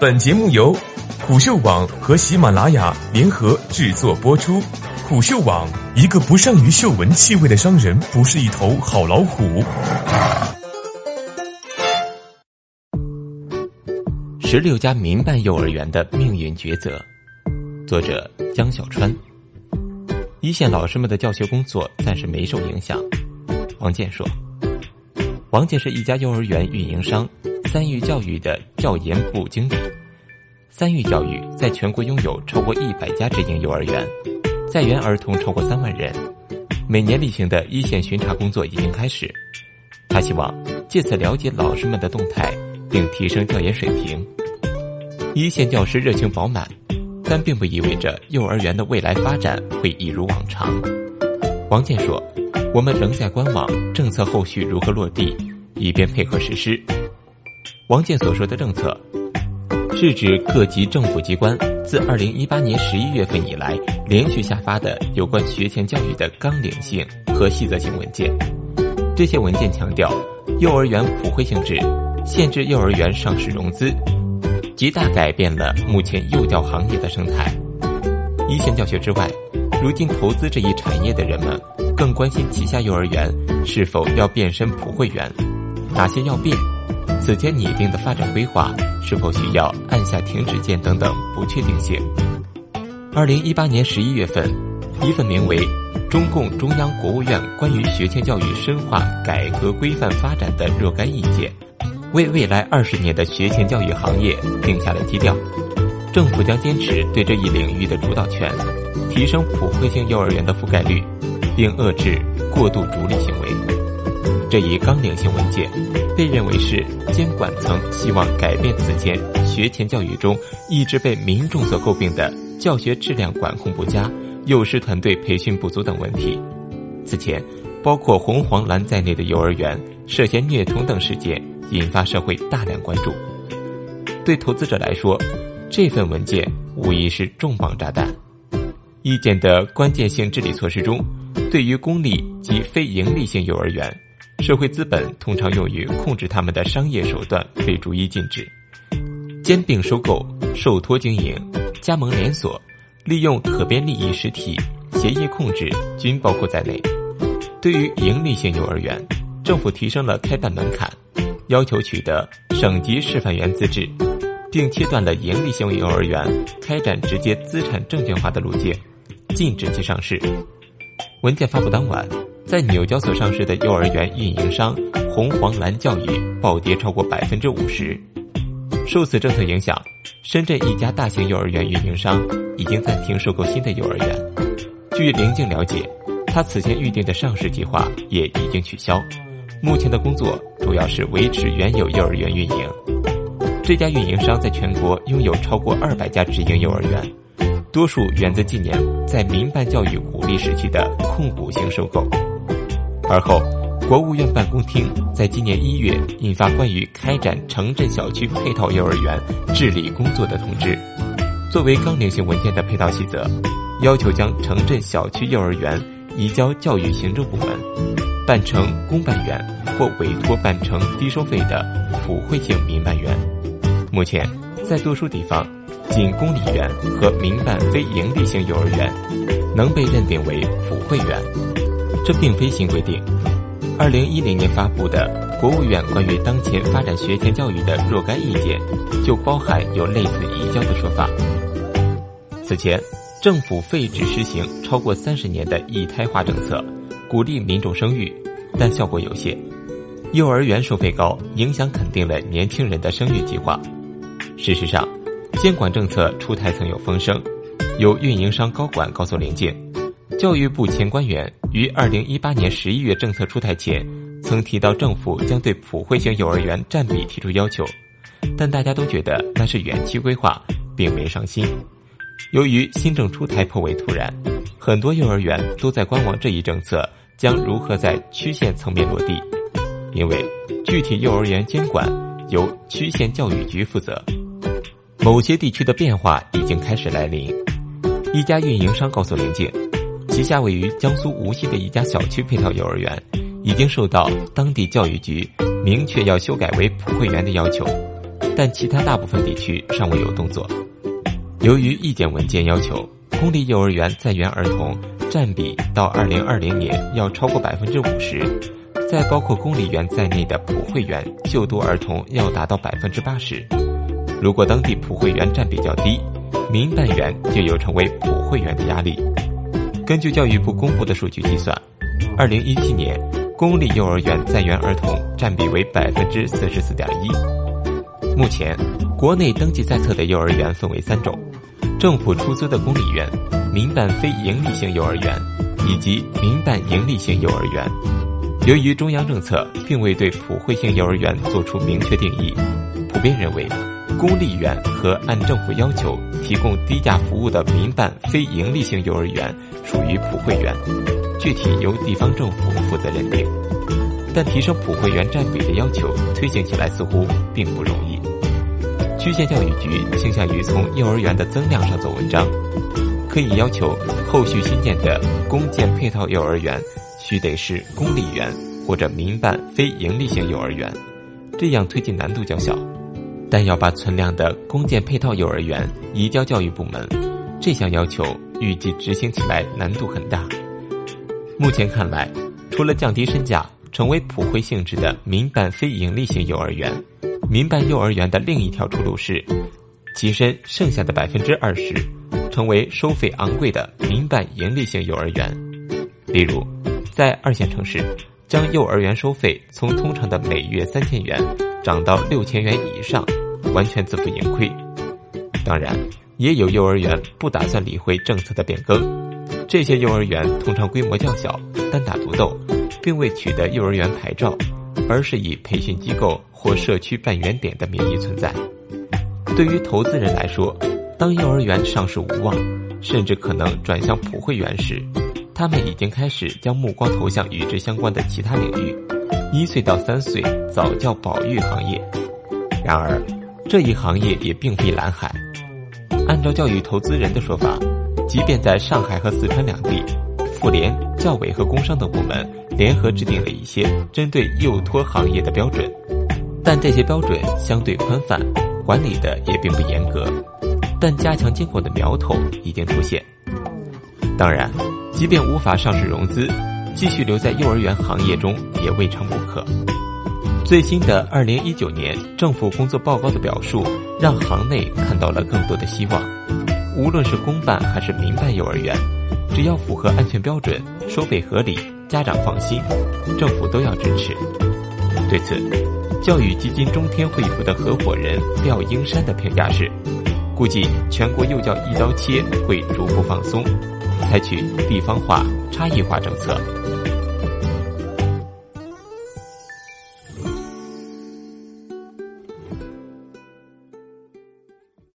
本节目由虎嗅网和喜马拉雅联合制作播出。虎嗅网：一个不善于嗅闻气味的商人，不是一头好老虎。十六家民办幼儿园的命运抉择，作者江小川。一线老师们的教学工作暂时没受影响。王健说：“王健是一家幼儿园运营商三育教育的教研部经理。三育教育在全国拥有超过一百家直营幼儿园，在园儿童超过三万人。每年例行的一线巡查工作已经开始。他希望借此了解老师们的动态，并提升教研水平。一线教师热情饱满。”但并不意味着幼儿园的未来发展会一如往常。王健说：“我们仍在观望政策后续如何落地，以便配合实施。”王健所说的政策，是指各级政府机关自二零一八年十一月份以来连续下发的有关学前教育的纲领性和细则性文件。这些文件强调幼儿园普惠性质，限制幼儿园上市融资。极大改变了目前幼教行业的生态。一线教学之外，如今投资这一产业的人们更关心旗下幼儿园是否要变身普惠园，哪些要变，此前拟定的发展规划是否需要按下停止键等等不确定性。二零一八年十一月份，一份名为《中共中央国务院关于学前教育深化改革规范发展的若干意见》。为未来二十年的学前教育行业定下了基调，政府将坚持对这一领域的主导权，提升普惠性幼儿园的覆盖率，并遏制过度逐利行为。这一纲领性文件被认为是监管层希望改变此前学前教育中一直被民众所诟病的教学质量管控不佳、幼师团队培训不足等问题。此前，包括红黄蓝在内的幼儿园涉嫌虐童等事件。引发社会大量关注。对投资者来说，这份文件无疑是重磅炸弹。意见的关键性治理措施中，对于公立及非营利性幼儿园，社会资本通常用于控制他们的商业手段被逐一禁止。兼并收购、受托经营、加盟连锁、利用可变利益实体、协议控制均包括在内。对于营利性幼儿园，政府提升了开办门槛。要求取得省级示范园资质，并切断了盈利性幼儿园开展直接资产证券化的路径，禁止其上市。文件发布当晚，在纽交所上市的幼儿园运营商红黄蓝教育暴跌超过百分之五十。受此政策影响，深圳一家大型幼儿园运营商已经暂停收购新的幼儿园。据林静了解，他此前预定的上市计划也已经取消。目前的工作主要是维持原有幼儿园运营。这家运营商在全国拥有超过二百家直营幼儿园，多数源自近年在民办教育鼓励时期的控股型收购。而后，国务院办公厅在今年一月印发关于开展城镇小区配套幼儿园治理工作的通知，作为纲领性文件的配套细则，要求将城镇小区幼儿园移交教育行政部门。办成公办园或委托办成低收费的普惠性民办园。目前，在多数地方，仅公立园和民办非营利性幼儿园能被认定为普惠园。这并非新规定。二零一零年发布的国务院关于当前发展学前教育的若干意见，就包含有类似移交的说法。此前，政府废止实行超过三十年的一胎化政策。鼓励民众生育，但效果有限。幼儿园收费高，影响肯定了年轻人的生育计划。事实上，监管政策出台曾有风声，有运营商高管告诉林静，教育部前官员于二零一八年十一月政策出台前，曾提到政府将对普惠性幼儿园占比提出要求，但大家都觉得那是远期规划，并没上心。由于新政出台颇为突然，很多幼儿园都在观望这一政策。将如何在区县层面落地？因为具体幼儿园监管由区县教育局负责。某些地区的变化已经开始来临。一家运营商告诉林静，旗下位于江苏无锡的一家小区配套幼儿园，已经受到当地教育局明确要修改为普惠园的要求。但其他大部分地区尚未有动作。由于意见文件要求公立幼儿园在园儿童占比到二零二零年要超过百分之五十，在包括公立园在内的普惠园就读儿童要达到百分之八十。如果当地普惠园占比较低，民办园就有成为普惠园的压力。根据教育部公布的数据计算，二零一七年公立幼儿园在园儿童占比为百分之四十四点一。目前，国内登记在册的幼儿园分为三种。政府出资的公立园、民办非营利性幼儿园以及民办盈利性幼儿园，由于中央政策并未对普惠性幼儿园作出明确定义，普遍认为，公立园和按政府要求提供低价服务的民办非营利性幼儿园属于普惠园，具体由地方政府负责认定。但提升普惠园占比的要求推行起来似乎并不容易。区县教育局倾向于从幼儿园的增量上做文章，可以要求后续新建的公建配套幼儿园须得是公立园或者民办非营利性幼儿园，这样推进难度较小。但要把存量的公建配套幼儿园移交教育部门，这项要求预计执行起来难度很大。目前看来，除了降低身价，成为普惠性质的民办非营利性幼儿园。民办幼儿园的另一条出路是，跻身剩下的百分之二十，成为收费昂贵的民办盈利性幼儿园。例如，在二线城市，将幼儿园收费从通常的每月三千元涨到六千元以上，完全自负盈亏。当然，也有幼儿园不打算理会政策的变更，这些幼儿园通常规模较小，单打独斗，并未取得幼儿园牌照。而是以培训机构或社区办园点的名义存在。对于投资人来说，当幼儿园上市无望，甚至可能转向普惠园时，他们已经开始将目光投向与之相关的其他领域——一岁到三岁早教保育行业。然而，这一行业也并非蓝海。按照教育投资人的说法，即便在上海和四川两地，妇联、教委和工商等部门。联合制定了一些针对幼托行业的标准，但这些标准相对宽泛，管理的也并不严格。但加强监管的苗头已经出现。当然，即便无法上市融资，继续留在幼儿园行业中也未尝不可。最新的二零一九年政府工作报告的表述，让行内看到了更多的希望。无论是公办还是民办幼儿园，只要符合安全标准，收费合理。家长放心，政府都要支持。对此，教育基金中天惠服的合伙人廖英山的评价是：估计全国幼教一刀切会逐步放松，采取地方化、差异化政策，